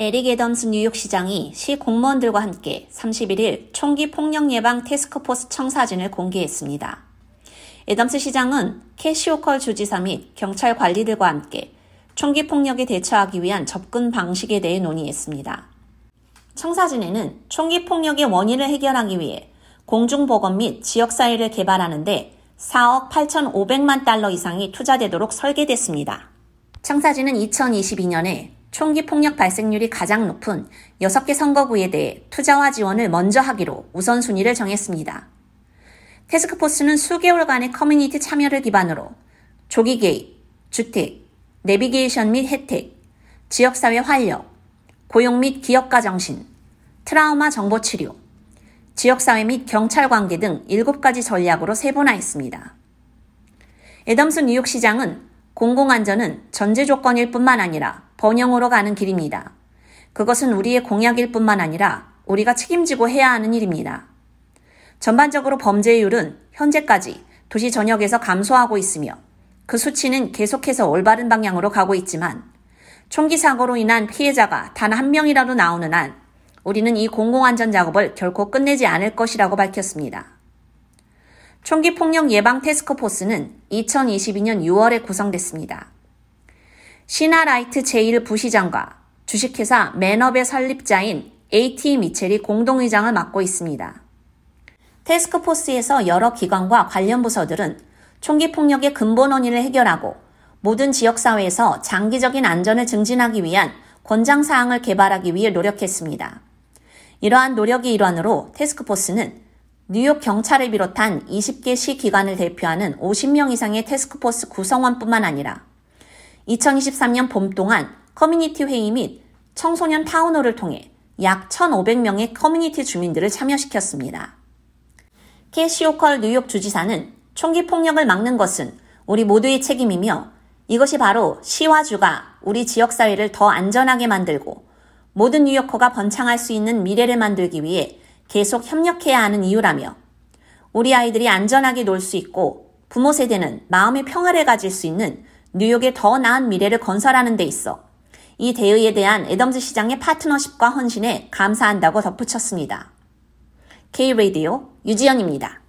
에릭 애덤스 뉴욕시장이 시 공무원들과 함께 31일 총기 폭력 예방 태스크포스 청사진을 공개했습니다. 애덤스 시장은 캐시 호컬 주지사 및 경찰 관리들과 함께 총기 폭력에 대처하기 위한 접근 방식에 대해 논의했습니다. 청사진에는 총기 폭력의 원인을 해결하기 위해 공중보건 및 지역사회를 개발하는데 4억 8,500만 달러 이상이 투자되도록 설계됐습니다. 청사진은 2022년에 총기 폭력 발생률이 가장 높은 6개 선거구에 대해 투자와 지원을 먼저 하기로 우선순위를 정했습니다. 테스크포스는 수개월간의 커뮤니티 참여를 기반으로 조기 개입, 주택, 내비게이션 및 혜택, 지역사회 활력, 고용 및 기업가 정신, 트라우마 정보 치료, 지역사회 및 경찰 관계 등 7가지 전략으로 세분화했습니다. 애덤스 뉴욕시장은 공공안전은 전제 조건일 뿐만 아니라 번영으로 가는 길입니다. 그것은 우리의 공약일 뿐만 아니라 우리가 책임지고 해야 하는 일입니다. 전반적으로 범죄율은 현재까지 도시 전역에서 감소하고 있으며 그 수치는 계속해서 올바른 방향으로 가고 있지만 총기 사고로 인한 피해자가 단 한 명이라도 나오는 한 우리는 이 공공안전 작업을 결코 끝내지 않을 것이라고 밝혔습니다. 총기 폭력 예방 테스크포스는 2022년 6월에 구성됐습니다. 시나 라이트 제1 부시장과 주식회사 맨업의 설립자인 AT 미첼이 공동의장을 맡고 있습니다. 테스크포스에서 여러 기관과 관련 부서들은 총기 폭력의 근본 원인을 해결하고 모든 지역사회에서 장기적인 안전을 증진하기 위한 권장사항을 개발하기 위해 노력했습니다. 이러한 노력의 일환으로 태스크포스는 뉴욕 경찰을 비롯한 20개 시 기관을 대표하는 50명 이상의 태스크포스 구성원뿐만 아니라 2023년 봄 동안 커뮤니티 회의 및 청소년 타운홀을 통해 약 1,500명의 커뮤니티 주민들을 참여시켰습니다. 캐시 호컬 뉴욕 주지사는 총기 폭력을 막는 것은 우리 모두의 책임이며 이것이 바로 시와 주가 우리 지역사회를 더 안전하게 만들고 모든 뉴요커가 번창할 수 있는 미래를 만들기 위해 계속 협력해야 하는 이유라며 우리 아이들이 안전하게 놀 수 있고 부모 세대는 마음의 평화를 가질 수 있는 뉴욕의 더 나은 미래를 건설하는 데 있어 이 대의에 대한 애덤즈 시장의 파트너십과 헌신에 감사한다고 덧붙였습니다. K-Radio 유지연입니다.